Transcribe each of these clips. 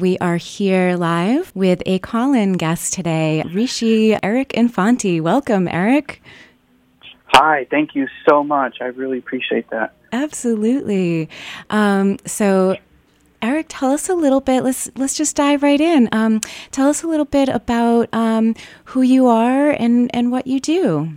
We are here live with a call in guest today, Rishi Eric Infanti. Welcome, Eric. Hi, thank you so much. I really appreciate that. Absolutely. Um, so, Eric, tell us a little bit. Let's let's just dive right in. Um, tell us a little bit about um, who you are and and what you do.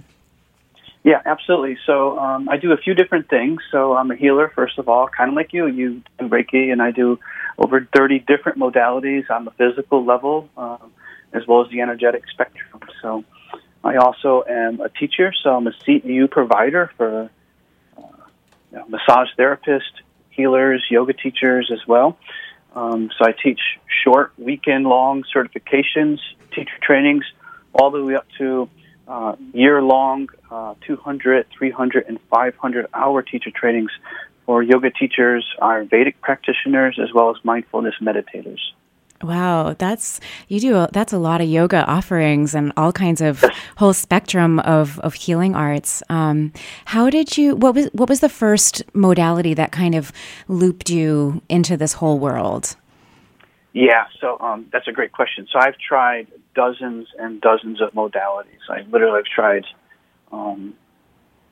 Yeah, absolutely. So um, I do a few different things. So I'm a healer, first of all, kind of like you. You do Reiki, and I do over 30 different modalities on the physical level, um, as well as the energetic spectrum. So I also am a teacher, so I'm a CEU provider for uh, you know, massage therapists, healers, yoga teachers as well. Um, so I teach short, weekend long certifications, teacher trainings, all the way up to uh, year long, uh, 200, 300, and 500 hour teacher trainings for yoga teachers, Ayurvedic practitioners, as well as mindfulness meditators. Wow, that's you do a, that's a lot of yoga offerings and all kinds of whole spectrum of, of healing arts. Um, how did you? What was what was the first modality that kind of looped you into this whole world? Yeah, so um, that's a great question. So I've tried dozens and dozens of modalities. I literally have tried um,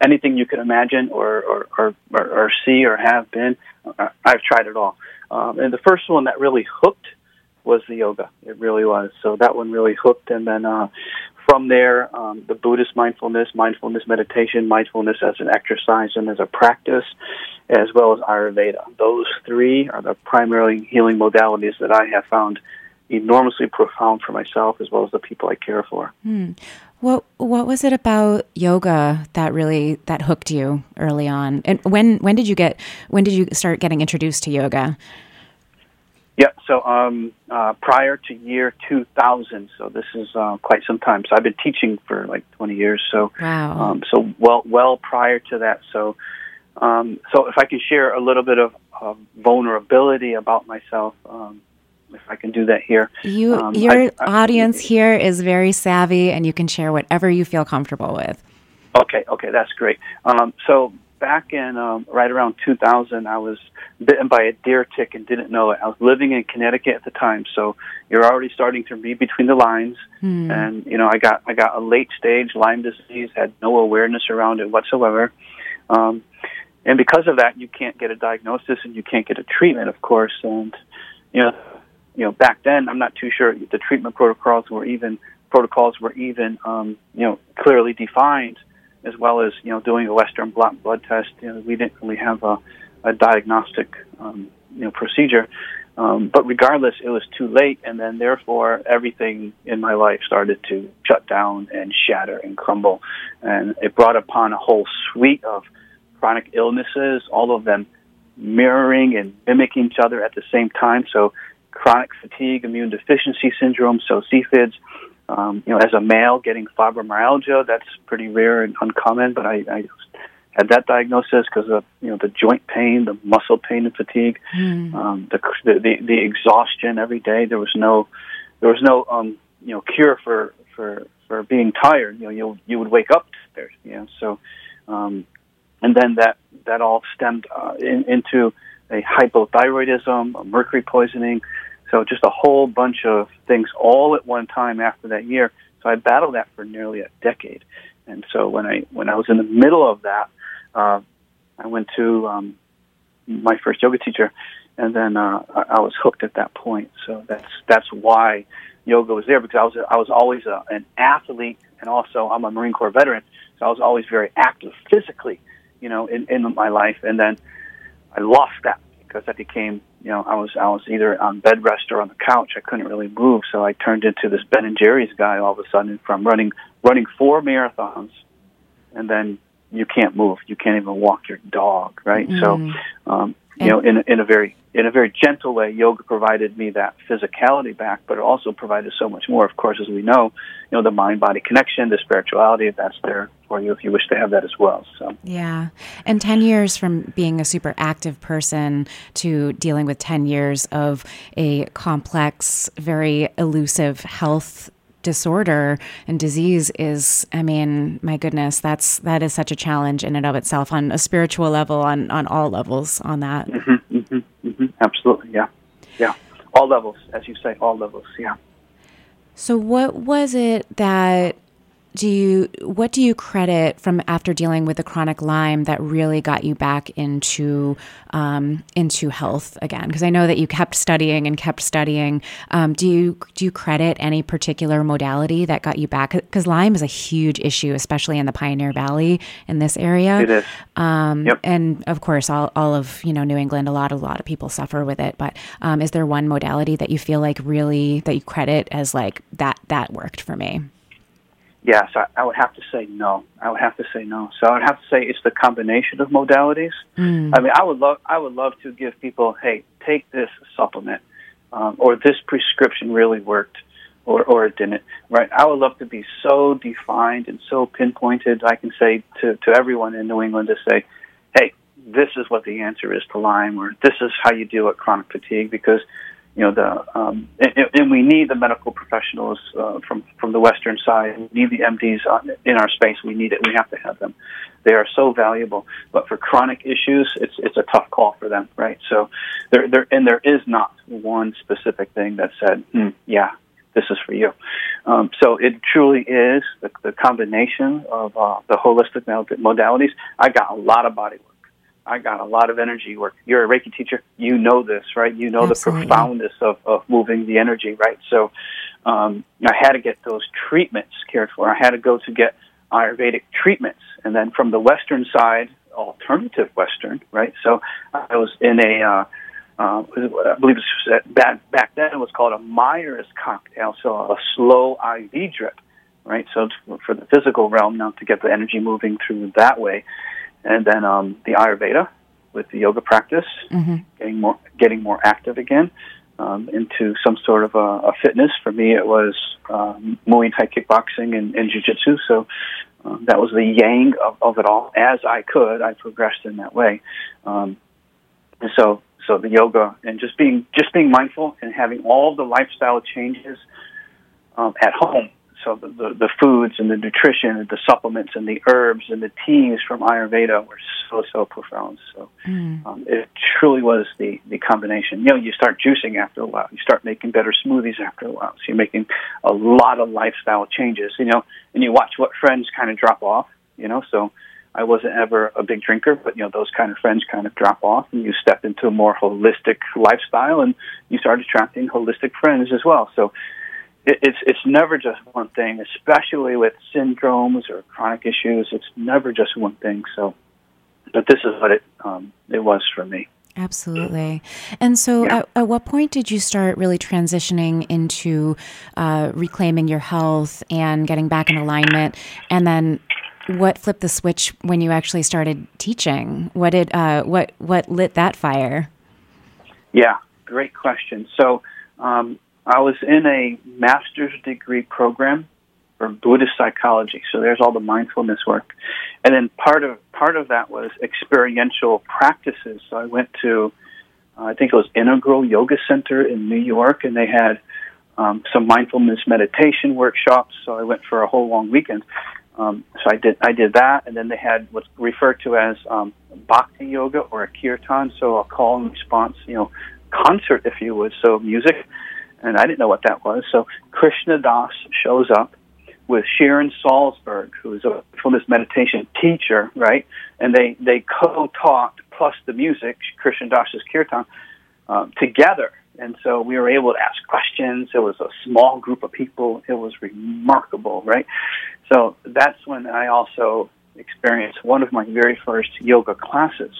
anything you could imagine or or, or, or, see or have been. I've tried it all. Um, and the first one that really hooked was the yoga. It really was. So that one really hooked. And then uh, from there, um, the Buddhist mindfulness, mindfulness meditation, mindfulness as an exercise and as a practice, as well as Ayurveda. Those three are the primarily healing modalities that I have found enormously profound for myself as well as the people I care for. Hmm. What what was it about yoga that really that hooked you early on? And when when did you get when did you start getting introduced to yoga? Yeah, so um, uh, prior to year 2000, so this is uh, quite some time. So I've been teaching for like 20 years. So wow. Um, so well well prior to that. So um, so if I can share a little bit of, of vulnerability about myself, um, if I can do that here. You um, your I, I, audience here is very savvy, and you can share whatever you feel comfortable with. Okay, okay, that's great. Um, so back in um, right around 2000, I was bitten by a deer tick and didn't know it. I was living in Connecticut at the time, so you're already starting to read between the lines. Hmm. And you know, I got I got a late stage Lyme disease, had no awareness around it whatsoever. Um, and because of that, you can't get a diagnosis and you can't get a treatment, of course. And you know, you know, back then, I'm not too sure the treatment protocols were even protocols were even um, you know clearly defined as well as you know doing a Western blot blood test. You know, we didn't really have a, a diagnostic um, you know procedure. Um, but regardless, it was too late, and then therefore everything in my life started to shut down and shatter and crumble, and it brought upon a whole suite of chronic illnesses, all of them mirroring and mimicking each other at the same time. So, chronic fatigue, immune deficiency syndrome, so CFIDS, um, you know, as a male, getting fibromyalgia, that's pretty rare and uncommon, but I, I had that diagnosis because of, you know, the joint pain, the muscle pain and fatigue, Mm. um, the, the, the exhaustion every day. There was no, there was no, um, you know, cure for, for, for being tired. You know, you, you would wake up there, you know, so, um, and then that, that all stemmed uh, in, into a hypothyroidism, a mercury poisoning, so just a whole bunch of things all at one time after that year. So I battled that for nearly a decade. And so when I when I was in the middle of that, uh, I went to um, my first yoga teacher, and then uh, I, was hooked at that point. So that's that's why yoga was there because I was I was always a, an athlete, and also I'm a Marine Corps veteran, so I was always very active physically, you know, in, in my life. And then I lost that because I became, you know, I was I was either on bed rest or on the couch. I couldn't really move, so I turned into this Ben and Jerry's guy all of a sudden from running running four marathons, and then you can't move. You can't even walk your dog, right? Mm. So, um, you know, in in a very in a very gentle way, yoga provided me that physicality back, but it also provided so much more. Of course, as we know, you know, the mind body connection, the spirituality that's there for you if you wish to have that as well. So. Yeah, and ten years from being a super active person to dealing with ten years of a complex, very elusive health disorder and disease is i mean my goodness that's that is such a challenge in and of itself on a spiritual level on on all levels on that. Mm-hmm, mm-hmm, mm-hmm. absolutely yeah. Yeah. All levels as you say all levels yeah. So what was it that do you what do you credit from after dealing with the chronic Lyme that really got you back into um, into health again? Because I know that you kept studying and kept studying. Um, do you do you credit any particular modality that got you back? Because Lyme is a huge issue, especially in the Pioneer Valley in this area. It is. Um, yep. And of course, all, all of you know New England, a lot a lot of people suffer with it. But um, is there one modality that you feel like really that you credit as like that that worked for me? Yes, I, I would have to say no. I would have to say no. So I would have to say it's the combination of modalities. Mm. I mean, I would love, I would love to give people, hey, take this supplement, um, or this prescription really worked, or or it didn't. Right? I would love to be so defined and so pinpointed. I can say to to everyone in New England to say, hey, this is what the answer is to Lyme, or this is how you deal with chronic fatigue, because you know the um, and, and, we need the medical professionals uh, from from the western side. We need the MDs on, in our space. We need it. We have to have them. They are so valuable. But for chronic issues, it's it's a tough call for them, right? So there there and there is not one specific thing that said, hmm, yeah, this is for you. Um, so it truly is the, the combination of uh, the holistic modalities. I got a lot of body. I got a lot of energy work. You're a Reiki teacher. You know this, right? You know Absolutely. the profoundness of, of moving the energy, right? So um, I had to get those treatments cared for. I had to go to get Ayurvedic treatments. And then from the Western side, alternative Western, right? So I was in a, uh, uh, I believe it was back, back then it was called a Myers cocktail, so a slow IV drip, right? So for the physical realm now to get the energy moving through that way and then um, the Ayurveda with the yoga practice, mm-hmm. getting more getting more active again um, into some sort of a, a, fitness. For me, it was um, Muay Thai kickboxing and, and jiu-jitsu. So um, that was the yang of, of it all. As I could, I progressed in that way. Um, and so, so the yoga and just being just being mindful and having all the lifestyle changes um, at home so the, the, the foods and the nutrition and the supplements and the herbs and the teas from Ayurveda were so so profound. So mm. um, it truly was the the combination. You know, you start juicing after a while. You start making better smoothies after a while. So you're making a lot of lifestyle changes. You know, and you watch what friends kind of drop off. You know, so. I wasn't ever a big drinker, but you know those kind of friends kind of drop off, and you step into a more holistic lifestyle, and you start attracting holistic friends as well. So it's it's never just one thing, especially with syndromes or chronic issues. It's never just one thing. So, but this is what it um, it was for me. Absolutely. And so, yeah. at, at, what point did you start really transitioning into uh, reclaiming your health and getting back in alignment? And then, what flipped the switch when you actually started teaching? What did uh, what what lit that fire? Yeah, great question. So. Um, I was in a master's degree program for Buddhist psychology. So there's all the mindfulness work, and then part of part of that was experiential practices. So I went to, uh, I think it was Integral Yoga Center in New York, and they had um, some mindfulness meditation workshops. So I went for a whole long weekend. Um, so I did I did that, and then they had what's referred to as um, bhakti yoga or a kirtan, so a call and response, you know, concert, if you would. So music and I didn't know what that was. So Krishna Das shows up with Sharon Salzberg, who's a mindfulness meditation teacher, right? And they they co-taught plus the music, Krishna Das's kirtan, um, together. And so we were able to ask questions. It was a small group of people. It was remarkable, right? So that's when I also experienced one of my very first yoga classes.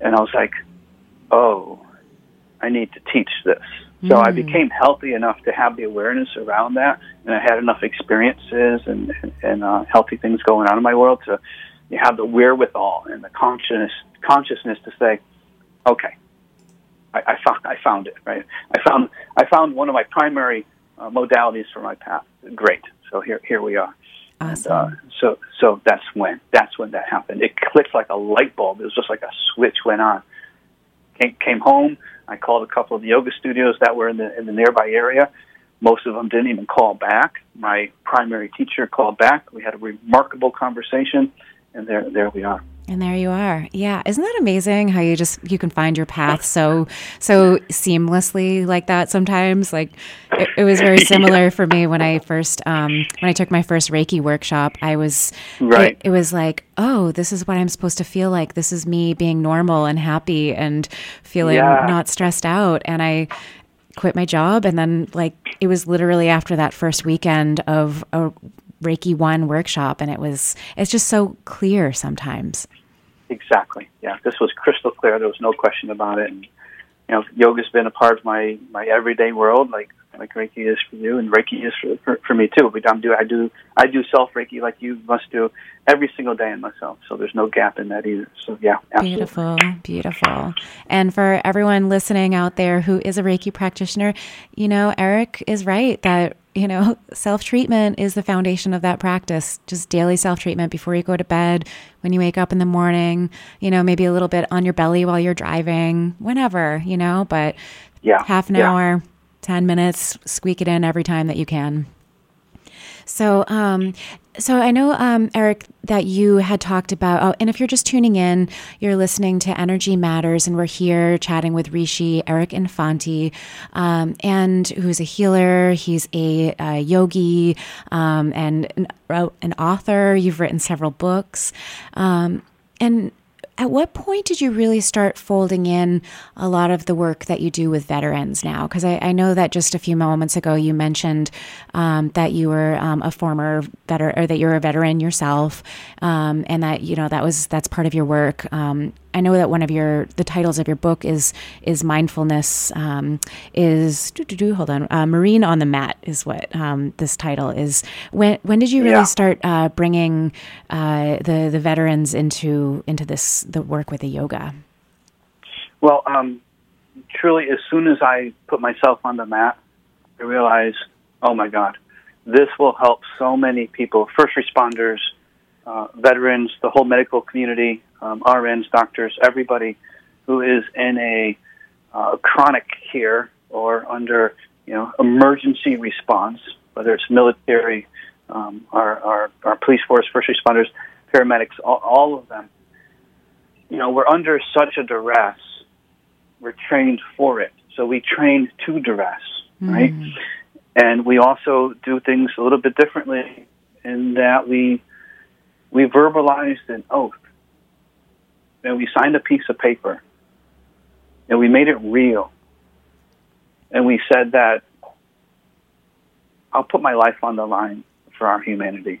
And I was like, oh, I need to teach this. So mm. I became healthy enough to have the awareness around that, and I had enough experiences and and uh, healthy things going on in my world to have the wherewithal and the consciousness consciousness to say, okay, I, I found I found it right. I found I found one of my primary uh, modalities for my path. Great. So here here we are. Awesome. And, uh, so so that's when that's when that happened. It clicked like a light bulb. It was just like a switch went on. Came, came home. I called a couple of the yoga studios that were in the in the nearby area. Most of them didn't even call back. My primary teacher called back. We had a remarkable conversation, and there there we are. And there you are. Yeah, isn't that amazing how you just you can find your path so so seamlessly like that sometimes? Like it, it was very similar yeah. for me when I first um, when I took my first Reiki workshop. I was right. It, it, was like, oh, this is what I'm supposed to feel like. This is me being normal and happy and feeling yeah. not stressed out. And I quit my job, and then like it was literally after that first weekend of a Reiki One workshop, and it was it's just so clear sometimes. Exactly. Yeah, this was crystal clear. There was no question about it. And you know, yoga's been a part of my my everyday world, like like Reiki is for you, and Reiki is for for, for me too. But I'm do I do I do self Reiki like you must do every single day in myself. So there's no gap in that either. So yeah, absolutely. beautiful, beautiful. And for everyone listening out there who is a Reiki practitioner, you know, Eric is right that you know, self treatment is the foundation of that practice. Just daily self treatment before you go to bed, when you wake up in the morning, you know, maybe a little bit on your belly while you're driving, whenever, you know, but yeah, half an yeah. hour, 10 minutes, squeak it in every time that you can. So, um, so I know, um, Eric, that you had talked about, oh, and if you're just tuning in, you're listening to Energy Matters, and we're here chatting with Rishi Eric Infanti, um, and who's a healer. He's a, a yogi um, and an, an, author. You've written several books, um, and at what point did you really start folding in a lot of the work that you do with veterans now? Because I, I, know that just a few moments ago you mentioned um, that you were um, a former veteran or that you're a veteran yourself, um, and that you know that was that's part of your work. I know that one of your the titles of your book is is mindfulness um, is hold on uh, marine on the mat is what um, this title is. When when did you really yeah. start uh, bringing uh, the the veterans into into this the work with the yoga? Well, um, truly, as soon as I put myself on the mat, I realized, oh my God, this will help so many people, first responders, uh, veterans, the whole medical community, um, RNs, doctors, everybody who is in a uh, chronic care or under you know emergency response, whether it's military, um, our, our, our police force, first responders, paramedics, all, all of them. You know, we're under such a duress. We're trained for it, so we train to duress, mm. right? And we also do things a little bit differently in that we we verbalized an oath and we signed a piece of paper and we made it real. And we said that I'll put my life on the line for our humanity.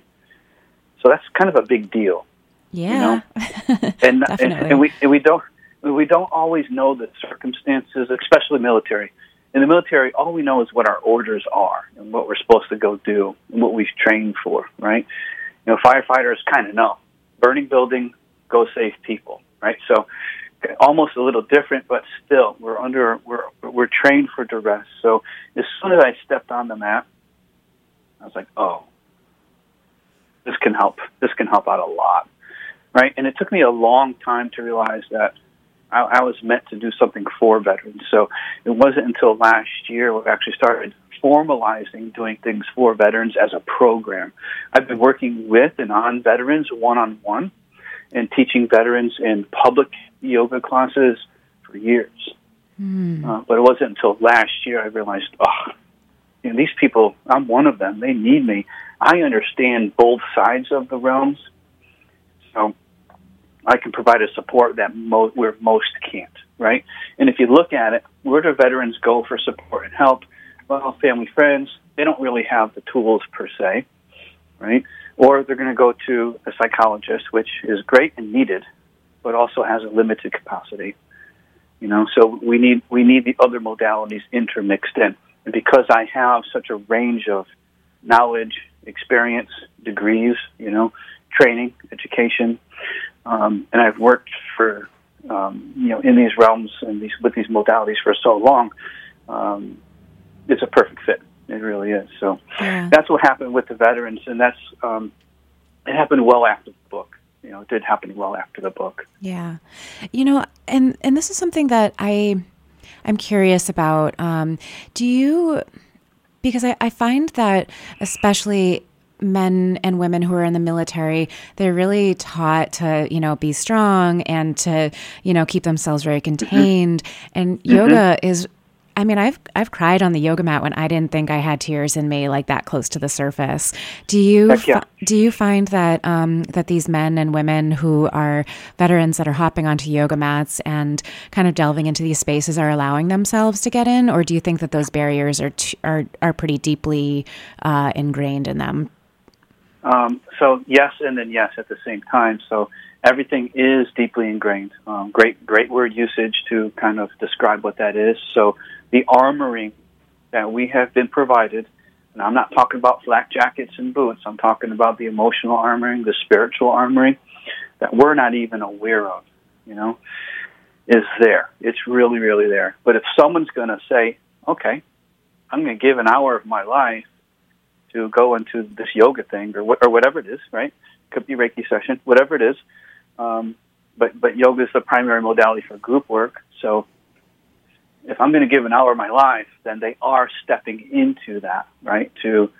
So that's kind of a big deal. Yeah. You know? and, and, and we and we don't we don't always know the circumstances, especially military. In the military, all we know is what our orders are and what we're supposed to go do and what we've trained for, right? You know, firefighters kind of know. Burning building, go save people right? So almost a little different, but still we're under we're we're trained for duress. So as soon as I stepped on the mat, I was like, oh, this can help. This can help out a lot, right? And it took me a long time to realize that I, I was meant to do something for veterans. So it wasn't until last year we actually started formalizing doing things for veterans as a program. I've been working with and on veterans one on one and teaching veterans in public yoga classes for years. Mm. Uh, but it wasn't until last year I realized, oh, you know, these people, I'm one of them. They need me. I understand both sides of the realms, so I can provide a support that mo- where most can't. Right? And if you look at it, where do veterans go for support and help? Well, family, friends. They don't really have the tools per se, right? Or they're going to go to a psychologist, which is great and needed, but also has a limited capacity. You know, so we need we need the other modalities intermixed in. And because I have such a range of knowledge, experience, degrees, you know, training, education, um, and I've worked for um, you know in these realms and these with these modalities for so long, um, it's a perfect fit. It really is. So yeah. that's what happened with the veterans, and that's um, it happened well after the book. You know, it did happen well after the book. Yeah, you know, and and this is something that I I'm curious about. Um, do you? Because I, I find that especially men and women who are in the military they're really taught to you know be strong and to you know keep themselves very mm-hmm. contained mm-hmm. and yoga mm-hmm. is I mean, I've I've cried on the yoga mat when I didn't think I had tears in me like that close to the surface. Do you yeah. fi- do you find that um, that these men and women who are veterans that are hopping onto yoga mats and kind of delving into these spaces are allowing themselves to get in, or do you think that those barriers are t- are are pretty deeply uh, ingrained in them? Um, so yes, and then yes at the same time. So everything is deeply ingrained. Um, great, great word usage to kind of describe what that is. So the armoring that we have been provided, and I'm not talking about flak jackets and boots, I'm talking about the emotional armoring, the spiritual armoring that we're not even aware of, you know, is there. It's really, really there. But if someone's going to say, okay, I'm going to give an hour of my life to go into this yoga thing or, wh- or whatever it is, right? Could be Reiki session, whatever it is. Um, but but yoga is the primary modality for group work. So if I'm going to give an hour of my life, then they are stepping into that, right? To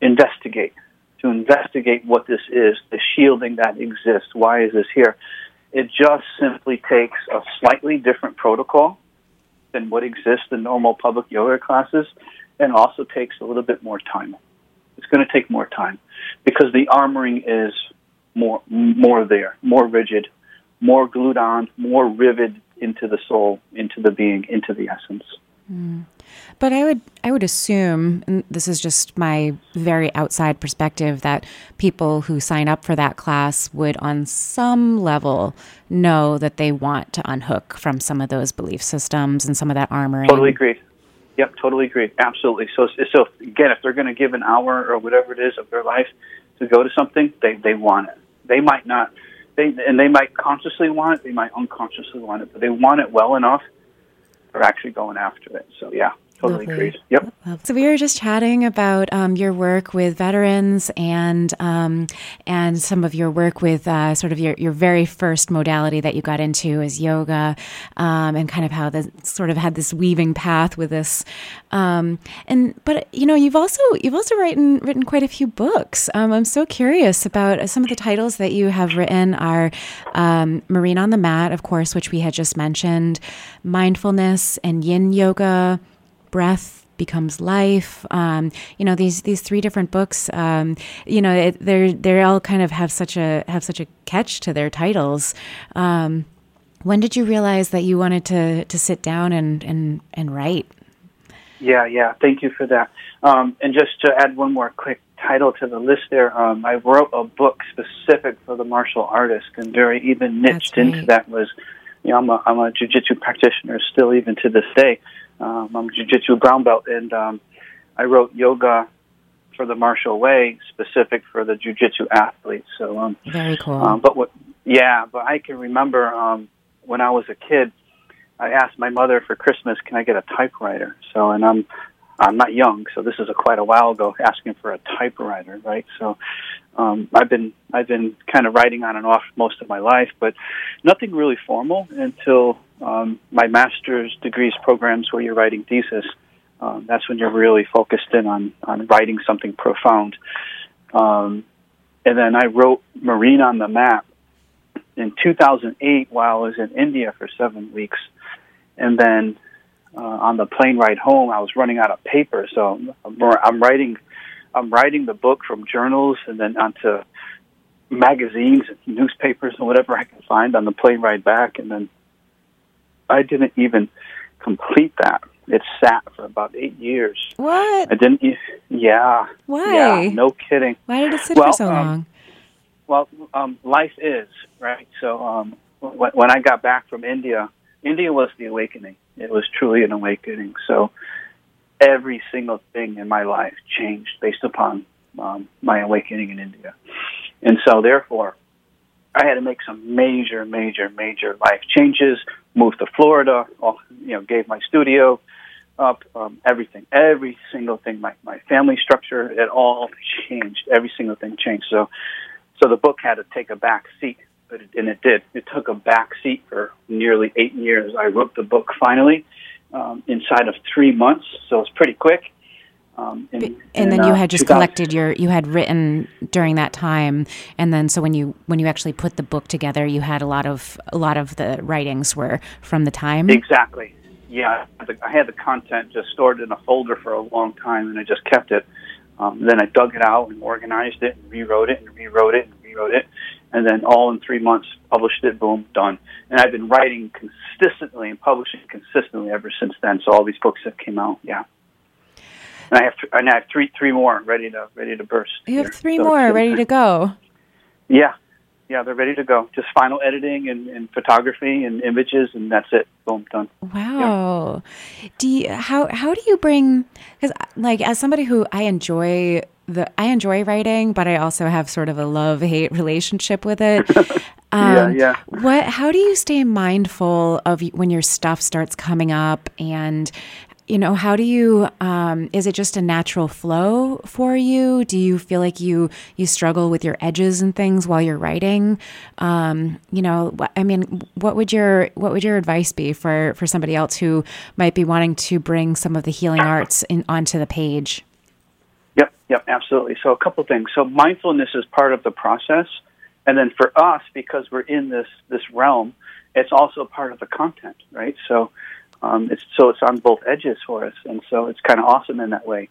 investigate, to investigate what this is, the shielding that exists. Why is this here? It just simply takes a slightly different protocol than what exists in normal public yoga classes, and also takes a little bit more time. It's going to take more time because the armoring is more more there, more rigid, more glued on, more riveted into the soul, into the being, into the essence. Mm. But I would I would assume, and this is just my very outside perspective, that people who sign up for that class would, on some level, know that they want to unhook from some of those belief systems and some of that armoring. Totally agree. Yep, totally agree. Absolutely. So, so again, if they're going to give an hour or whatever it is of their life to go to something, they they want it. They might not they and they might consciously want it, they might unconsciously want it, but they want it well enough. They're actually going after it. So yeah, totally Lovely. agreed. Yep. So we were just chatting about um, your work with veterans and um, and some of your work with uh, sort of your, your very first modality that you got into is yoga, um, and kind of how this sort of had this weaving path with this. Um, and but you know you've also you've also written written quite a few books. Um, I'm so curious about some of the titles that you have written are um, Marine on the Mat, of course, which we had just mentioned, mindfulness and Yin yoga breath becomes life. Um, you know these these three different books. Um, you know it, they're they all kind of have such a have such a catch to their titles. Um, when did you realize that you wanted to to sit down and and and write? Yeah, yeah. Thank you for that. Um, and just to add one more quick title to the list there, um, I wrote a book specific for the martial artist, and very even niched into that was, you know, I'm a, I'm a jujitsu practitioner still even to this day. Um, I'm a jiu-jitsu brown belt, and um, I wrote yoga for the martial way, specific for the jiu-jitsu athletes. So um, very cool. Um, but what? Yeah, but I can remember um, when I was a kid, I asked my mother for Christmas, "Can I get a typewriter?" So, and I'm I'm not young, so this is a quite a while ago, asking for a typewriter, right? So, um, I've been I've been kind of writing on and off most of my life, but nothing really formal until um, my master's degrees programs where you're writing thesis. Um, that's when you're really focused in on on writing something profound. Um, and then I wrote Marine on the Mat in 2008 while I was in India for seven weeks, and then uh, on the plane ride home, I was running out of paper, so I'm, I'm writing I'm writing the book from journals and then onto magazines and newspapers and whatever I can find on the plane ride back, and then I didn't even complete that. It sat for about eight years. What? I didn't. Yeah. Why? Yeah. No kidding. Why did it sit well, for so um, long? Well, um, life is right. So um, when I got back from India, India was the awakening. It was truly an awakening. So every single thing in my life changed based upon um, my awakening in India. And so, therefore, I had to make some major, major, major life changes. Moved to Florida. All, you know, gave my studio up. Um, everything, every single thing. My my family structure, it all changed. Every single thing changed. So, so the book had to take a back seat, but it, and it did. It took a back seat for nearly eight years. I wrote the book finally um, inside of three months, so it's pretty quick. Um, in, and in, then you uh, had just collected your you had written during that time and then so when you when you actually put the book together you had a lot of a lot of the writings were from the time? Exactly. Yeah i had the content just stored in a folder for a long time and i just kept it. Um, then i dug it out and organized it and rewrote it and rewrote it and rewrote it and then all in three months published it boom done. And i've been writing consistently and publishing consistently ever since then so all these books have came out yeah and I have th- and I have three three more ready to ready to burst. You have three so more ready to go. Yeah, yeah, they're ready to go. Just final editing and, and photography and images, and that's it. Boom, done. Wow. Yeah. Do you how how do you bring? Because like as somebody who I enjoy the I enjoy writing, but I also have sort of a love hate relationship with it. Um, yeah, yeah. What? How do you stay mindful of when your stuff starts coming up, and you know how do you um, is it just a natural flow for you? Do you feel like you you struggle with your edges and things while you're writing? Um, you know i mean what would your what would your advice be for for somebody else who might be wanting to bring some of the healing arts in onto the page? Yep yep absolutely. So a couple things. So mindfulness is part of the process. And then for us because we're in this this realm it's also part of the content right? So um, it's, so it's on both edges for us, and so it's kind of awesome in that way.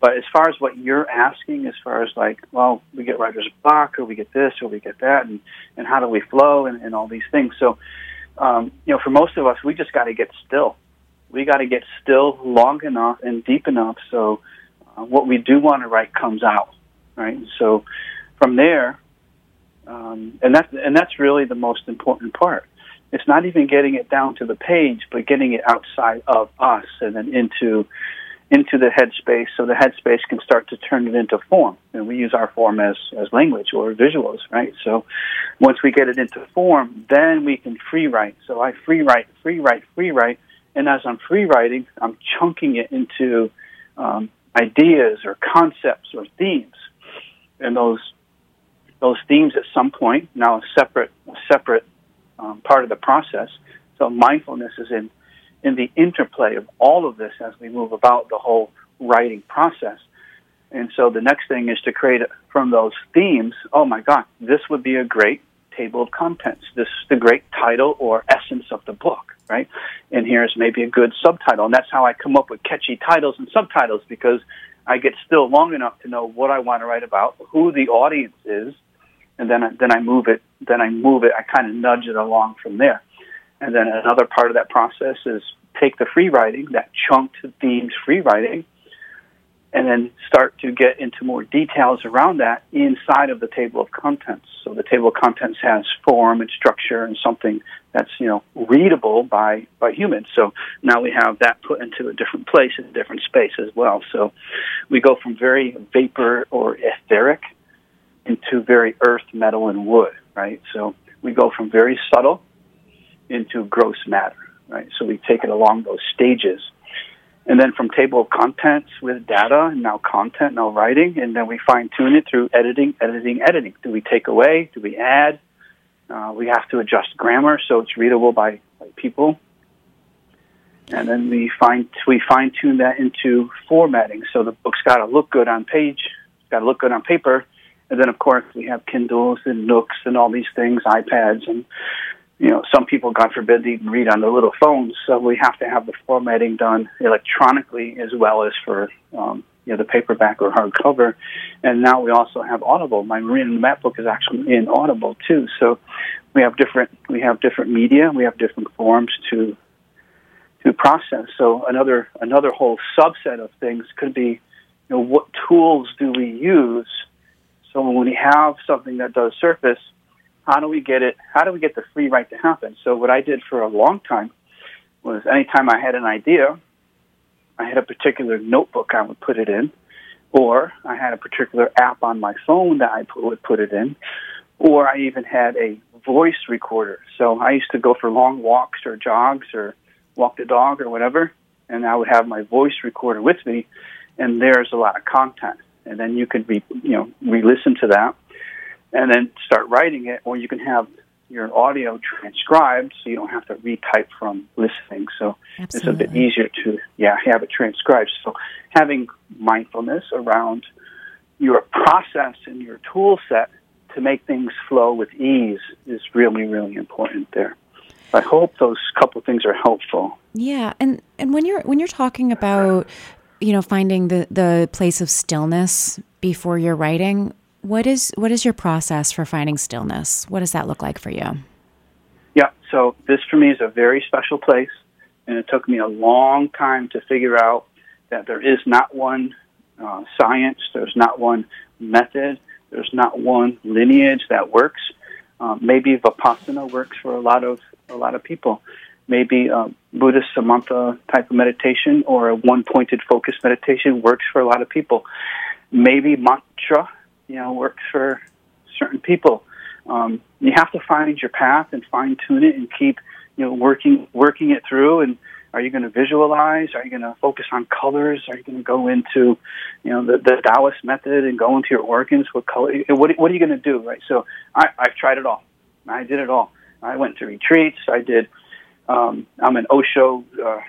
But as far as what you're asking, as far as like, well, we get writer's block, or we get this, or we get that, and and how do we flow, and, and all these things. So, um, you know, for most of us, we just got to get still. We got to get still long enough and deep enough so uh, what we do want to write comes out, right? So from there, um, and that's and that's really the most important part it's not even getting it down to the page, but getting it outside of us and then into into the headspace so the headspace can start to turn it into form. And we use our form as, as language or visuals, right? So once we get it into form, then we can free write. So I free write, free write, free write. And as I'm free writing, I'm chunking it into um, ideas or concepts or themes. And those those themes at some point, now a separate a separate um, part of the process. So mindfulness is in in the interplay of all of this as we move about the whole writing process. And so the next thing is to create from those themes. Oh my God, this would be a great table of contents. This is the great title or essence of the book, right? And here's maybe a good subtitle. And that's how I come up with catchy titles and subtitles because I get still long enough to know what I want to write about, who the audience is, and then then I move it. Then I move it. I kind of nudge it along from there. And then another part of that process is take the free writing, that chunked themes free writing, and then start to get into more details around that inside of the table of contents. So the table of contents has form and structure and something that's you know readable by by humans. So now we have that put into a different place in a different space as well. So we go from very vapor or etheric into very earth, metal, and wood, right? So we go from very subtle into gross matter, right? So we take it along those stages. And then from table of contents with data, and now content, now writing, and then we fine tune it through editing, editing, editing. Do we take away? Do we add? Uh, we have to adjust grammar so it's readable by, by people. And then we fine we fine tune that into formatting. So the book's got to look good on page, got to look good on paper, and then, of course, we have Kindles and Nooks and all these things, iPads, and you know, some people, God forbid, even read on their little phones. So we have to have the formatting done electronically as well as for um, you know the paperback or hardcover. And now we also have Audible. My Marine Mat book is actually in Audible too. So we have different we have different media. We have different forms to to process. So another another whole subset of things could be, you know, what tools do we use so when we have something that does surface, how do we get it? How do we get the free write to happen? So what I did for a long time was anytime I had an idea, I had a particular notebook I would put it in, or I had a particular app on my phone that I would put it in, or I even had a voice recorder. So I used to go for long walks or jogs or walk the dog or whatever, and I would have my voice recorder with me, and there's a lot of content. And then you could re, you know re-listen to that, and then start writing it, or you can have your audio transcribed, so you don't have to retype from listening. So Absolutely. it's a bit easier to yeah have it transcribed. So having mindfulness around your process and your tool set to make things flow with ease is really really important there. I hope those couple of things are helpful. Yeah, and and when you're when you're talking about you know finding the the place of stillness before you're writing, what is what is your process for finding stillness? What does that look like for you? Yeah, so this for me is a very special place, and it took me a long time to figure out that there is not one uh, science, there's not one method, there's not one lineage that works. Um, maybe vipassana works for a lot of a lot of people. Maybe uh, Buddhist samatha type of meditation or a one-pointed focus meditation works for a lot of people. Maybe mantra you know works for certain people. Um, you have to find your path and fine tune it and keep you know working working it through. And are you going to visualize? Are you going to focus on colors? Are you going to go into you know the, the Taoist method and go into your organs? What color? What, what are you going to do? Right. So I, I've tried it all. I did it all. I went to retreats. I did. Um, I'm an Osho uh,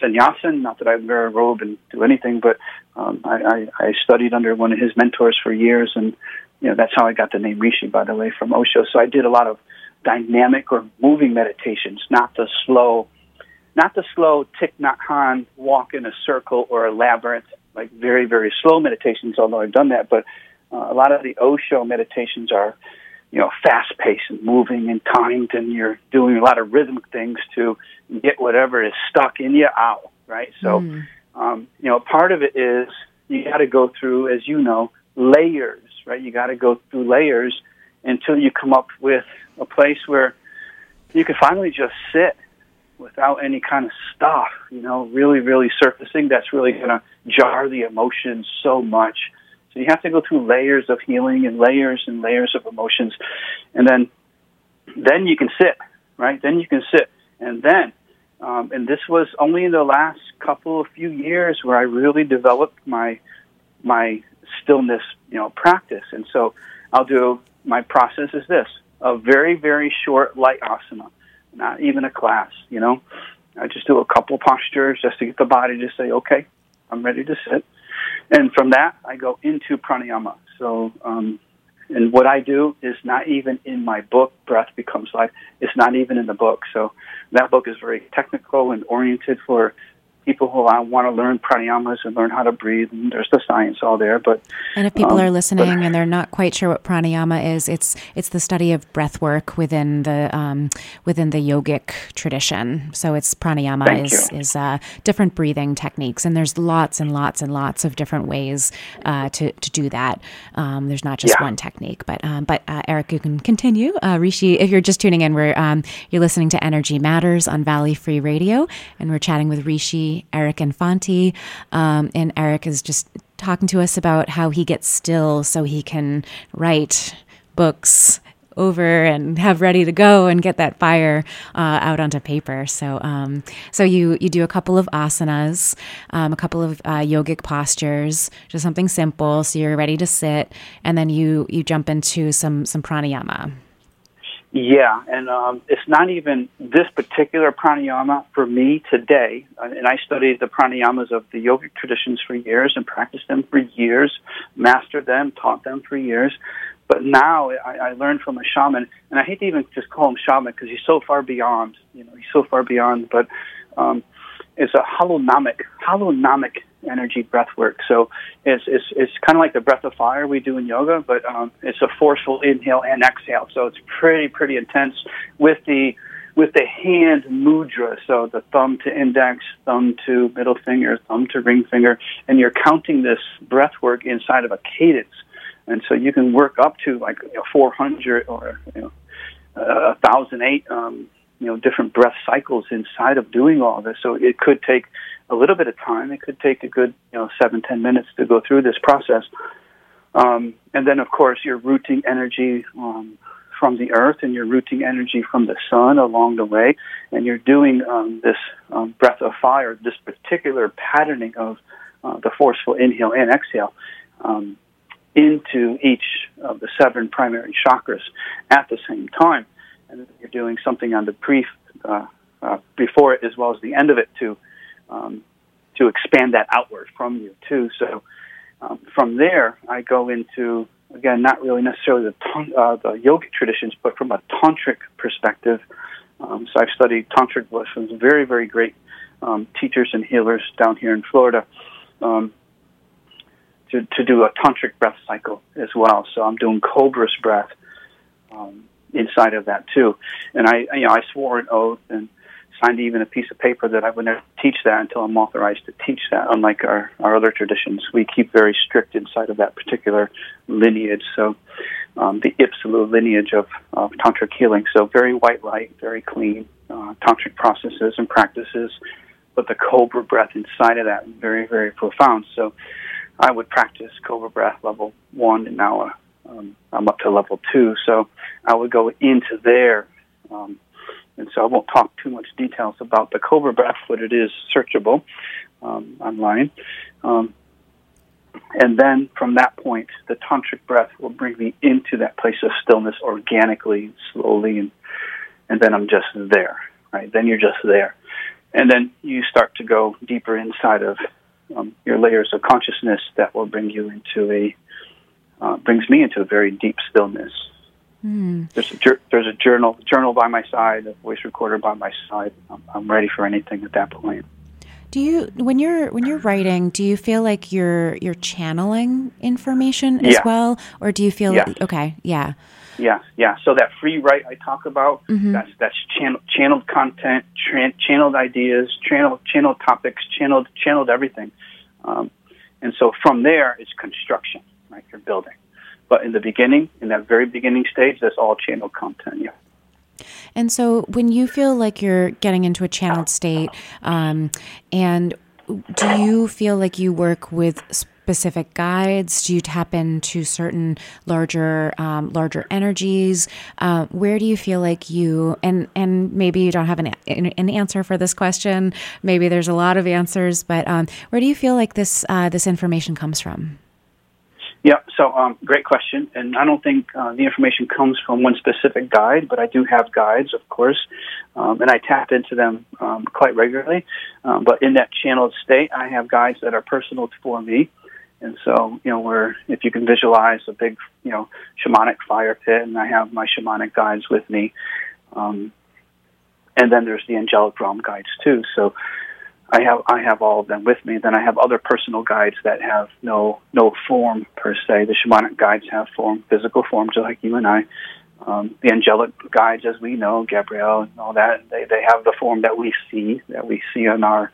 sannyasin. Not that I wear a robe and do anything, but um, I, I, I studied under one of his mentors for years, and you know that's how I got the name Rishi, by the way, from Osho. So I did a lot of dynamic or moving meditations, not the slow, not the slow Thich Nhat Hanh walk in a circle or a labyrinth, like very very slow meditations. Although I've done that, but uh, a lot of the Osho meditations are you know, fast paced and moving and timed, and you're doing a lot of rhythmic things to get whatever is stuck in you out, right? So, mm. um, you know, part of it is you got to go through, as you know, layers, right? You got to go through layers until you come up with a place where you can finally just sit without any kind of stuff, you know, really, really surfacing. That's really going to jar the emotions so much you have to go through layers of healing and layers and layers of emotions, and then then you can sit, right? Then you can sit, and then um, and this was only in the last couple of few years where I really developed my my stillness, you know, practice. And so I'll do my process is this: a very very short light asana, not even a class. You know, I just do a couple postures just to get the body to say, okay, I'm ready to sit. And from that, I go into pranayama. So, um, and what I do is not even in my book, Breath Becomes Life. It's not even in the book. So that book is very technical and oriented for people who want to learn pranayamas and learn how to breathe. And there's the science all there. But and if people um, are listening but, and they're not quite sure what pranayama is, it's it's the study of breath work within the um, within the yogic tradition. So it's pranayama is you. is uh, different breathing techniques, and there's lots and lots and lots of different ways uh, to to do that. Um, there's not just yeah. one technique, but um, but uh, Eric, you can continue. Uh, Rishi, if you're just tuning in, we're um, you're listening to Energy Matters on Valley Free Radio, and we're chatting with Rishi Eric Infanti. Um, and Eric is just talking to us about how he gets still so he can write books over and have ready to go and get that fire uh, out onto paper. So, um, so you you do a couple of asanas, um, a couple of uh, yogic postures, just something simple. So you're ready to sit, and then you you jump into some some pranayama. Yeah, and um, it's not even this particular pranayama for me today. Uh, and I studied the pranayamas of the yogic traditions for years and practiced them for years, mastered them, taught them for years. But now I, I learned from a shaman, and I hate to even just call him shaman because he's so far beyond. You know, he's so far beyond. But um, it's a holonomic, holonomic energy breath work. So it's it's it's kind of like the breath of fire we do in yoga, but um, it's a forceful inhale and exhale. So it's pretty pretty intense with the with the hand mudra, so the thumb to index, thumb to middle finger, thumb to ring finger, and you're counting this breath work inside of a cadence. And so you can work up to like you know, 400 or you know, uh, 1008 um, you know different breath cycles inside of doing all this. So it could take a little bit of time. It could take a good you know seven ten minutes to go through this process. Um, and then, of course, you're rooting energy um, from the earth and you're rooting energy from the sun along the way. And you're doing um, this um, breath of fire, this particular patterning of uh, the forceful inhale and exhale um, into each of the seven primary chakras at the same time. And you're doing something on the pre, uh, uh, before it as well as the end of it to um, to expand that outward from you too. So um, from there, I go into again not really necessarily the uh, the yogic traditions, but from a tantric perspective. Um, so I've studied tantric with some very very great um, teachers and healers down here in Florida. Um, to, to do a tantric breath cycle as well. So I'm doing cobra's breath um, inside of that too. And I, you know, I swore an oath and signed even a piece of paper that I would never teach that until I'm authorized to teach that. Unlike our, our other traditions, we keep very strict inside of that particular lineage. So, um, the Ipsalu lineage of, of tantric healing. So, very white light, very clean uh, tantric processes and practices, but the cobra breath inside of that very, very profound. So, I would practice cobra breath level one, now uh, um, I'm up to level two. So, I would go into there. Um, and so I won't talk too much details about the Cobra breath, but it is searchable um, online. Um, and then from that point, the tantric breath will bring me into that place of stillness organically, slowly, and and then I'm just there. Right? Then you're just there, and then you start to go deeper inside of um, your layers of consciousness that will bring you into a uh, brings me into a very deep stillness Mm. There's a there's a journal journal by my side, a voice recorder by my side. I'm, I'm ready for anything at that point. Do you when you're when you're writing, do you feel like you're you're channeling information as yeah. well, or do you feel yeah. like, okay, yeah, yeah, yeah. So that free write I talk about, mm-hmm. that's that's channel, channeled content, channeled ideas, channeled channeled topics, channeled channeled everything, um, and so from there it's construction, right? You're building. But in the beginning, in that very beginning stage, that's all channel content. Yeah. And so, when you feel like you're getting into a channeled state, um, and do you feel like you work with specific guides? Do you tap into certain larger, um, larger energies? Uh, where do you feel like you and and maybe you don't have an an answer for this question. Maybe there's a lot of answers, but um, where do you feel like this uh, this information comes from? Yeah, so um, great question. And I don't think uh, the information comes from one specific guide, but I do have guides, of course, um, and I tap into them um, quite regularly. Um, but in that channeled state, I have guides that are personal for me. And so, you know, where if you can visualize a big, you know, shamanic fire pit, and I have my shamanic guides with me. Um, and then there's the angelic realm guides too. So I have I have all of them with me. Then I have other personal guides that have no no form per se. The shamanic guides have form, physical forms, like you and I. Um, the angelic guides, as we know, Gabrielle and all that, they they have the form that we see that we see in our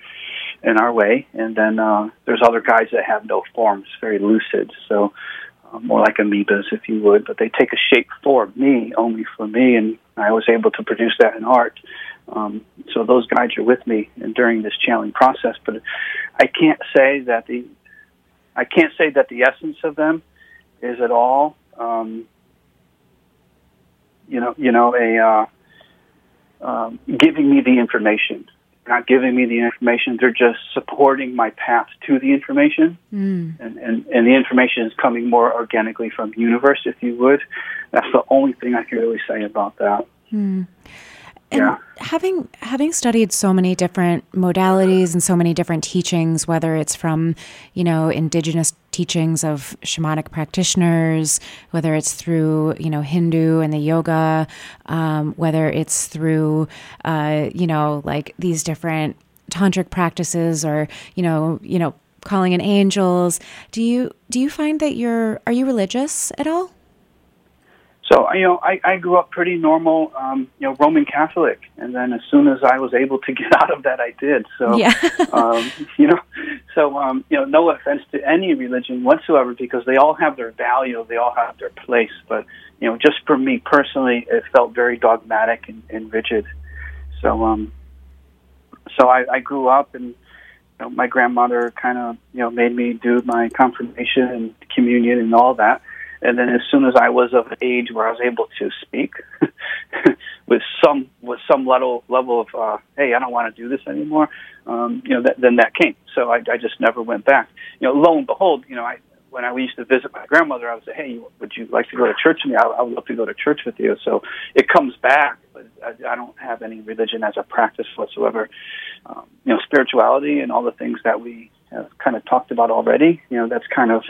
in our way. And then uh, there's other guides that have no forms, very lucid. So uh, more like amoebas, if you would, but they take a shape for me, only for me, and I was able to produce that in art. Um, so those guides are with me during this channeling process. But I can't say that the I can't say that the essence of them is at all, um, you know, you know, a uh, um, giving me the information. Not giving me the information; they're just supporting my path to the information, mm. and, and and the information is coming more organically from the universe, if you would. That's the only thing I can really say about that. Mm. And yeah. having having studied so many different modalities and so many different teachings, whether it's from you know indigenous teachings of shamanic practitioners, whether it's through you know Hindu and the yoga, um, whether it's through uh, you know like these different tantric practices or you know you know calling in angels. Do you do you find that you're are you religious at all? So you know, I, I grew up pretty normal, um, you know, Roman Catholic, and then as soon as I was able to get out of that, I did. So, yeah. um, you know, so um, you know, no offense to any religion whatsoever, because they all have their value, they all have their place. But you know, just for me personally, it felt very dogmatic and, and rigid. So, um, so I, I grew up and you know, my grandmother kind of you know made me do my confirmation and communion and all that. And then as soon as I was of age where I was able to speak with some with some level level of uh, hey, I don't want to do this anymore, um, you know, that, then that came. So I, I just never went back. You know, lo and behold, you know, I when I used to visit my grandmother, I would say, "Hey, would you like to go to church with me? I, I would love to go to church with you." So it comes back, but I, I don't have any religion as a practice whatsoever. Um, you know, spirituality and all the things that we have kind of talked about already. You know, that's kind of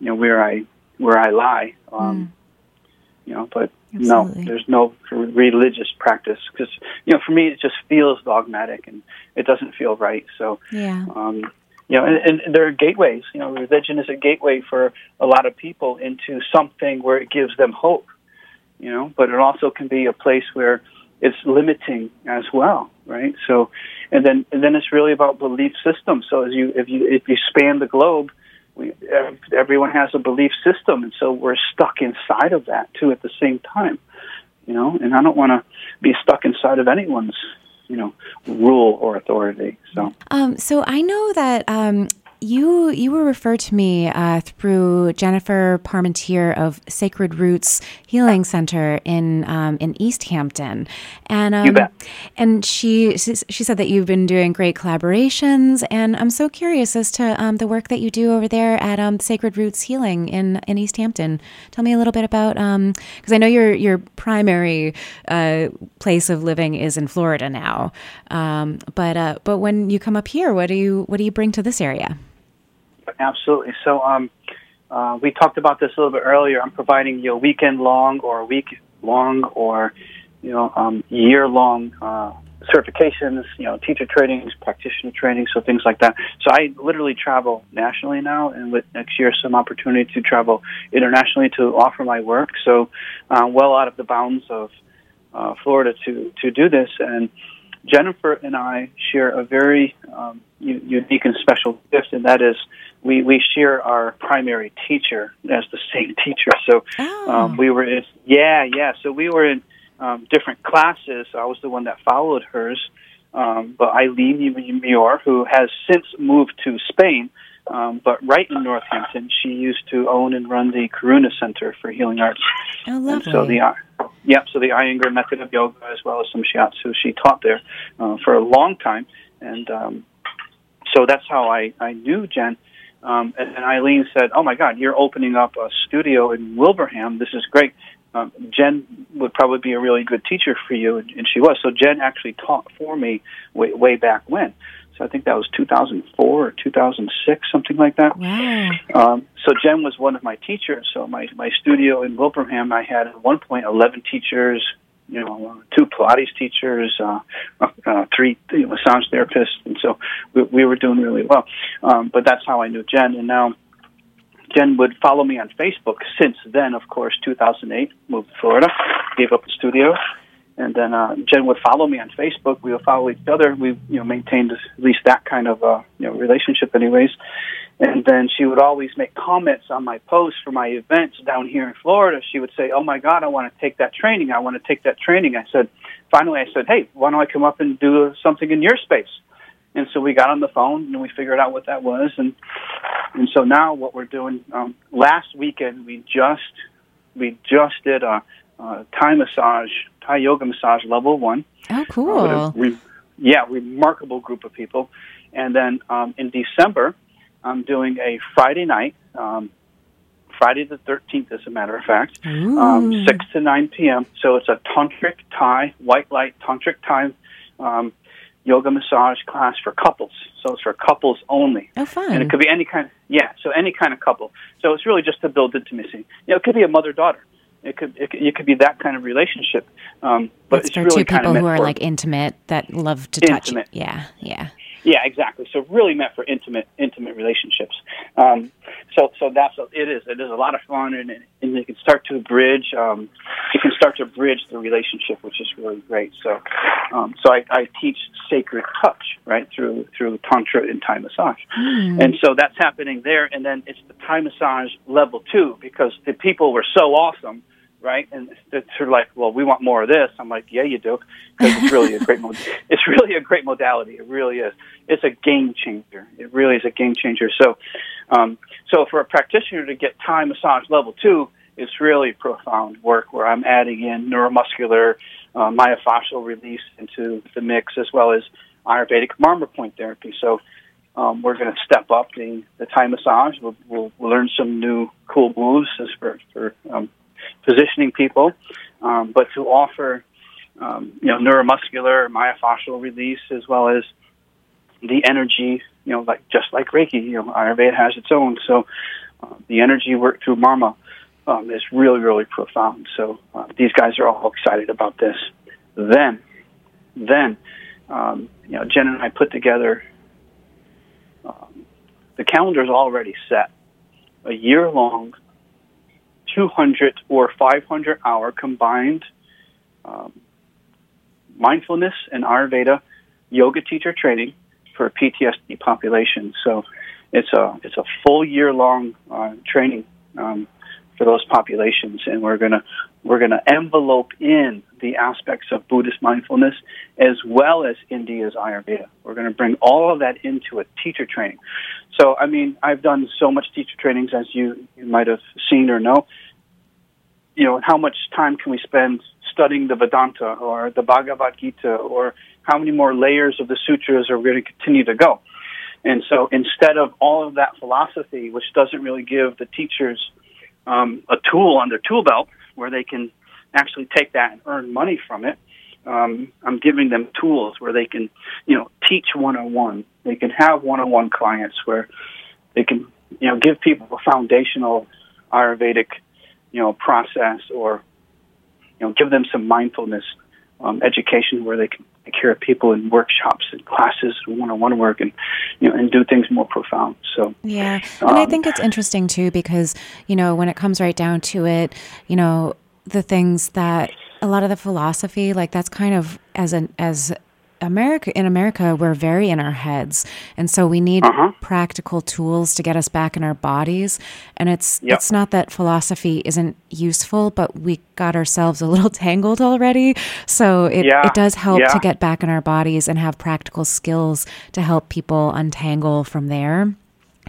you know where I where I lie. Um, mm. You know, but Absolutely. no, there's no religious practice because you know for me it just feels dogmatic and it doesn't feel right. So yeah. Um, you know, and, and there are gateways. You know, religion is a gateway for a lot of people into something where it gives them hope. You know, but it also can be a place where it's limiting as well, right? So, and then and then it's really about belief systems. So as you if you if you span the globe, we everyone has a belief system, and so we're stuck inside of that too at the same time. You know, and I don't want to be stuck inside of anyone's you know rule or authority. So, um, so I know that um, you you were referred to me uh, through Jennifer Parmentier of Sacred Roots Healing Center in um, in Easthampton, and um, and she she said that you've been doing great collaborations, and I'm so curious as to um, the work that you do over there at um, Sacred Roots Healing in in Easthampton. Tell me a little bit about because um, I know your your primary uh, place of living is in Florida now, um, but uh, but when you come up here, what do you what do you bring to this area? Absolutely. So um, uh, we talked about this a little bit earlier. I'm providing you a weekend long or a week long or you know um, year long uh, certifications, you know, teacher trainings, practitioner trainings, so things like that. So I literally travel nationally now, and with next year some opportunity to travel internationally to offer my work. So uh, well out of the bounds of uh, Florida to to do this and. Jennifer and I share a very um, unique and special gift, and that is we, we share our primary teacher as the same teacher. So oh. um, we were in, yeah, yeah. So we were in um, different classes. I was the one that followed hers. Um, but Eileen Muir, who has since moved to Spain, um, but right in Northampton, she used to own and run the Karuna Center for Healing Arts. Oh, lovely. And so the yeah, so the Iyengar method of yoga as well as some shiatsu she taught there uh, for a long time, and um, so that's how I I knew Jen. Um, and, and Eileen said, "Oh my God, you're opening up a studio in Wilbraham. This is great. Um, Jen would probably be a really good teacher for you," and, and she was. So Jen actually taught for me way, way back when. So I think that was 2004 or 2006, something like that. Wow. Um, so Jen was one of my teachers. So my my studio in Wilbraham, I had at one point 11 teachers, you know, two Pilates teachers, uh, uh, three you know, massage therapists, and so we, we were doing really well. Um, but that's how I knew Jen, and now Jen would follow me on Facebook. Since then, of course, 2008, moved to Florida, gave up the studio, and then uh, Jen would follow me on Facebook. We would follow each other. We you know maintained at least that kind of uh, you know relationship, anyways. And then she would always make comments on my posts for my events down here in Florida. She would say, "Oh my God, I want to take that training. I want to take that training." I said, finally, I said, "Hey, why don't I come up and do something in your space?" And so we got on the phone and we figured out what that was, and and so now what we're doing. Um, last weekend we just we just did a, a Thai massage, Thai yoga massage level one. Oh, cool! Uh, re- yeah, remarkable group of people. And then um, in December, I'm doing a Friday night, um, Friday the 13th, as a matter of fact, um, 6 to 9 p.m. So it's a tantric Thai, white light tantric Thai um, yoga massage class for couples. So it's for couples only. Oh, fun. And it could be any kind, yeah, so any kind of couple. So it's really just to build intimacy. You know, it could be a mother daughter. It could, it could it could be that kind of relationship, um, but it's, it's for really two people who are like intimate that love to intimate. touch. Yeah, yeah. Yeah, exactly. So really meant for intimate intimate relationships. Um, so so that's it is it is a lot of fun and and you can start to bridge um, you can start to bridge the relationship, which is really great. So um, so I, I teach sacred touch right through through tantra and Thai massage, mm. and so that's happening there. And then it's the Thai massage level two because the people were so awesome right? And it's sort of like, well, we want more of this. I'm like, yeah, you do, because it's really a great mod- it's really a great modality. It really is. It's a game changer. It really is a game changer. So, um, so for a practitioner to get Thai massage level two, it's really profound work where I'm adding in neuromuscular, uh, myofascial release into the mix, as well as Ayurvedic marma point therapy. So. Um, we're going to step up the, the Thai massage. We'll, we'll, we'll learn some new cool moves as for, for um, positioning people, um, but to offer um, you know neuromuscular myofascial release as well as the energy you know like just like Reiki you know Ayurveda has its own. So uh, the energy work through Marma um, is really really profound. So uh, these guys are all excited about this. Then then um, you know Jen and I put together um, the calendar is already set. A year long 200 or 500 hour combined um, mindfulness and Ayurveda yoga teacher training for PTSD population. So it's a it's a full year long uh, training um, for those populations, and we're gonna we're gonna envelope in the aspects of Buddhist mindfulness as well as India's Ayurveda. We're to bring all of that into a teacher training. So, I mean, I've done so much teacher trainings as you, you might have seen or know you know, how much time can we spend studying the Vedanta or the Bhagavad Gita or how many more layers of the sutras are we going to continue to go? And so instead of all of that philosophy, which doesn't really give the teachers um, a tool on their tool belt where they can actually take that and earn money from it, um, I'm giving them tools where they can, you know, teach one-on-one. They can have one-on-one clients where they can, you know, give people a foundational Ayurvedic you know, process or, you know, give them some mindfulness um, education where they can take care of people in workshops and classes and one-on-one work and you know and do things more profound. So yeah. And um, i think it's interesting too because you know when it comes right down to it you know the things that a lot of the philosophy like that's kind of as an as America in America we're very in our heads and so we need uh-huh. practical tools to get us back in our bodies and it's yep. it's not that philosophy isn't useful but we got ourselves a little tangled already so it, yeah. it does help yeah. to get back in our bodies and have practical skills to help people untangle from there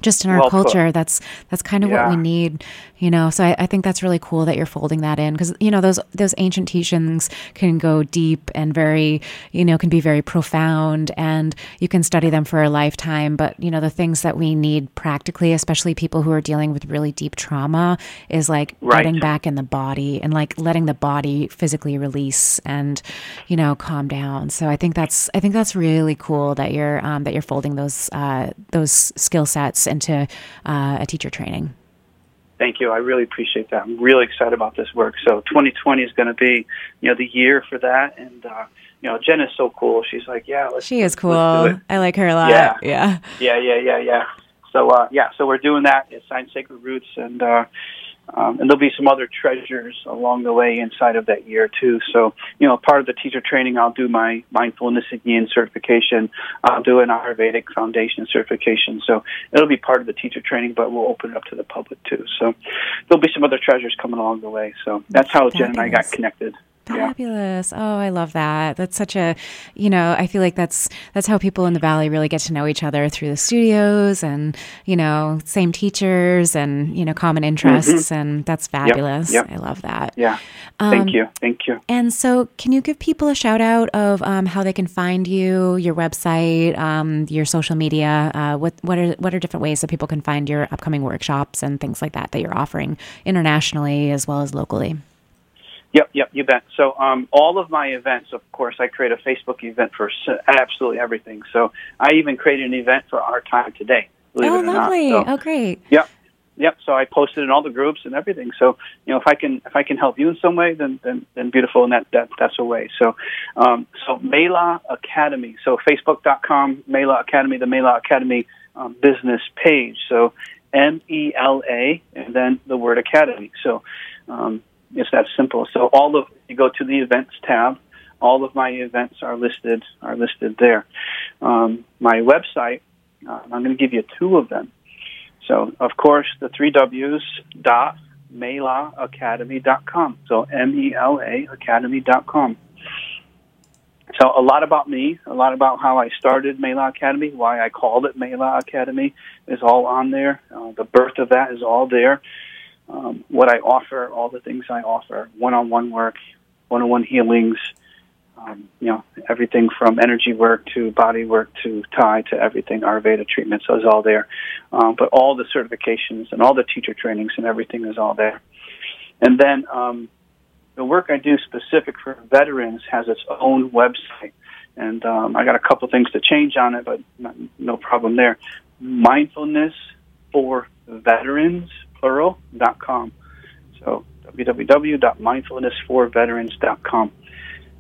just in our well culture put. that's that's kind of yeah. what we need you know so I, I, think that's really cool that you're folding that in because you know those those ancient teachings can go deep and very you know can be very profound and you can study them for a lifetime but you know the things that we need practically especially people who are dealing with really deep trauma is like right. getting back in the body and like letting the body physically release and you know calm down so i think that's i think that's really cool that you're um, that you're folding those uh, those skill sets into uh, a teacher training Thank you. I really appreciate that. I'm really excited about this work. So 2020 is going to be, you know, the year for that. And, uh, you know, Jen is so cool. She's like, yeah, she is cool. I like her a lot. Yeah. Yeah. Yeah. Yeah. Yeah. Yeah. So, uh, yeah, so we're doing that at Sign Sacred Roots. And, uh, um, and there'll be some other treasures along the way inside of that year too. So, you know, part of the teacher training, I'll do my mindfulness again certification. I'll do an Ayurvedic foundation certification. So it'll be part of the teacher training, but we'll open it up to the public too. So there'll be some other treasures coming along the way. So that's how Jen and I got connected. Fabulous. Yeah. Oh, I love that. That's such a, you know, I feel like that's that's how people in the valley really get to know each other through the studios and, you know, same teachers and, you know, common interests mm-hmm. and that's fabulous. Yep. Yep. I love that. Yeah. Um, Thank you. Thank you. And so, can you give people a shout out of um, how they can find you, your website, um, your social media? Uh, what what are what are different ways that people can find your upcoming workshops and things like that that you're offering internationally as well as locally? Yep, yep, you bet. So um, all of my events, of course, I create a Facebook event for absolutely everything. So I even created an event for our time today. Believe oh, it or lovely! Not. So, oh, great. Yep, yep. So I posted in all the groups and everything. So you know, if I can if I can help you in some way, then then, then beautiful, and that, that that's a way. So um, so Mela Academy. So Facebook.com Mela Academy, the Mela Academy um, business page. So M E L A, and then the word Academy. So um, it's that simple. So all of you go to the events tab. All of my events are listed are listed there. Um, my website. Uh, I'm going to give you two of them. So of course the three W's dot melaacademy.com. So M-E-L-A academy.com. So a lot about me, a lot about how I started Mela Academy, why I called it Mela Academy is all on there. Uh, the birth of that is all there. Um, what I offer, all the things I offer, one-on-one work, one-on-one healings, um, you know, everything from energy work to body work to Thai to everything, Ayurveda treatments is all there. Um, but all the certifications and all the teacher trainings and everything is all there. And then um, the work I do specific for veterans has its own website. And um, I got a couple things to change on it, but not, no problem there. Mindfulness for veterans, plural, dot com. So www.mindfulnessforveterans.com.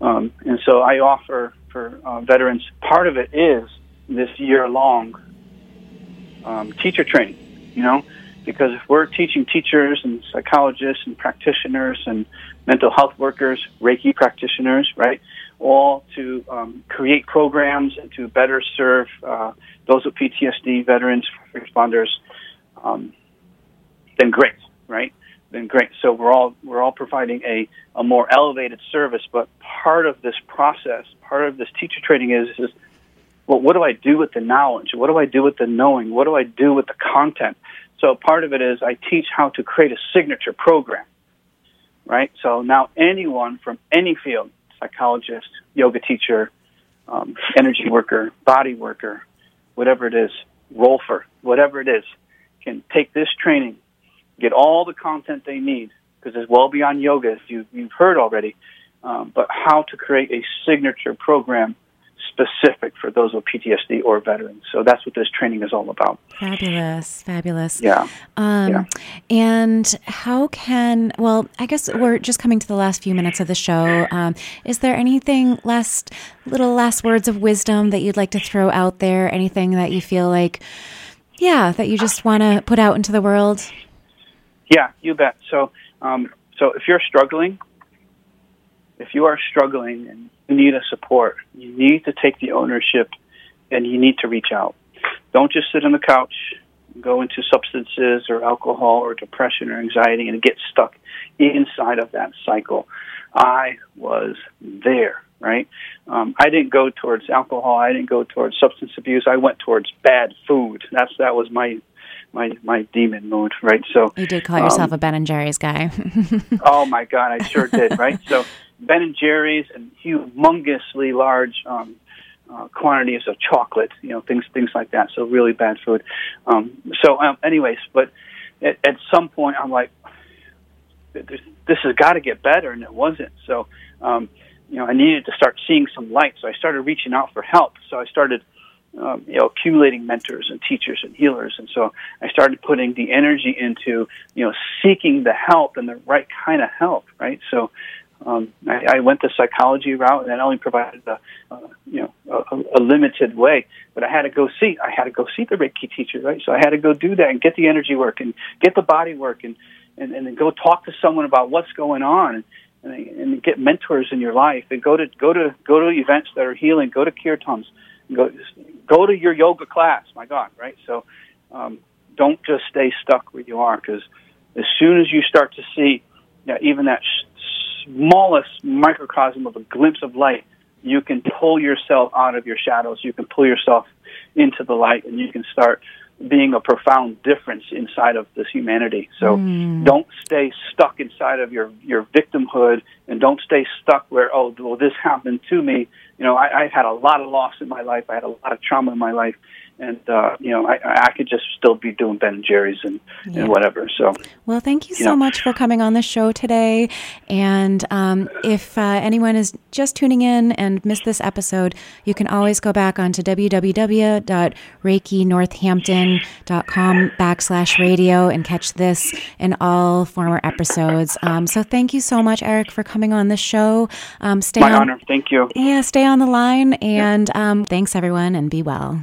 Um, and so I offer for uh, veterans, part of it is this year long um, teacher training, you know, because if we're teaching teachers and psychologists and practitioners and mental health workers, Reiki practitioners, right, all to um, create programs and to better serve uh, those with PTSD, veterans, responders, um, then great, right? Then great. So we're all we're all providing a, a more elevated service. But part of this process, part of this teacher training is is well, what do I do with the knowledge? What do I do with the knowing? What do I do with the content? So part of it is I teach how to create a signature program, right? So now anyone from any field, psychologist, yoga teacher, um, energy worker, body worker, whatever it is, rolfer, whatever it is, can take this training get all the content they need because it's well beyond yoga, as you, you've heard already, um, but how to create a signature program specific for those with PTSD or veterans. So that's what this training is all about. Fabulous, fabulous. Yeah. Um, yeah. And how can, well, I guess we're just coming to the last few minutes of the show. Um, is there anything last, little last words of wisdom that you'd like to throw out there? Anything that you feel like, yeah, that you just want to put out into the world? Yeah, you bet. So, um, so if you're struggling, if you are struggling and you need a support, you need to take the ownership and you need to reach out. Don't just sit on the couch, go into substances or alcohol or depression or anxiety and get stuck inside of that cycle. I was there, right? Um, I didn't go towards alcohol. I didn't go towards substance abuse. I went towards bad food. That's that was my my my demon mode, right? So you did call yourself um, a Ben and Jerry's guy. oh my God, I sure did, right? So Ben and Jerry's and humongously large um, uh, quantities of chocolate, you know, things things like that. So really bad food. Um, so, um, anyways, but at, at some point, I'm like, this has got to get better, and it wasn't. So, um, you know, I needed to start seeing some light. So I started reaching out for help. So I started um, you know, accumulating mentors and teachers and healers. And so I started putting the energy into, you know, seeking the help and the right kind of help, right? So um, I, I went the psychology route, and that only provided a, uh, you know, a, a limited way. But I had to go see, I had to go see the Reiki teacher, right? So I had to go do that and get the energy work and get the body work and and, and then go talk to someone about what's going on. And, and get mentors in your life and go to go to go to events that are healing go to kirtans go go to your yoga class. My God, right? So um, don't just stay stuck where you are because as soon as you start to see you know, even that sh- smallest microcosm of a glimpse of light, you can pull yourself out of your shadows. You can pull yourself into the light, and you can start being a profound difference inside of this humanity. So mm. don't stay stuck inside of your your victimhood, and don't stay stuck where oh well this happened to me. You know I, I've had a lot of loss in my life. I had a lot of trauma in my life, and uh, you know I, I could just still be doing Ben and Jerry's and, yeah. and whatever. So well, thank you, you so know. much for coming on the show today. And um, if uh, anyone is just tuning in and missed this episode, you can always go back onto www.reikinorthampton.com backslash radio and catch this and all former episodes. Um, so thank you so much, Eric, for coming on the show. Um, stay My on, honor. Thank you. Yeah, stay on the line, and yeah. Um, thanks everyone, and be well.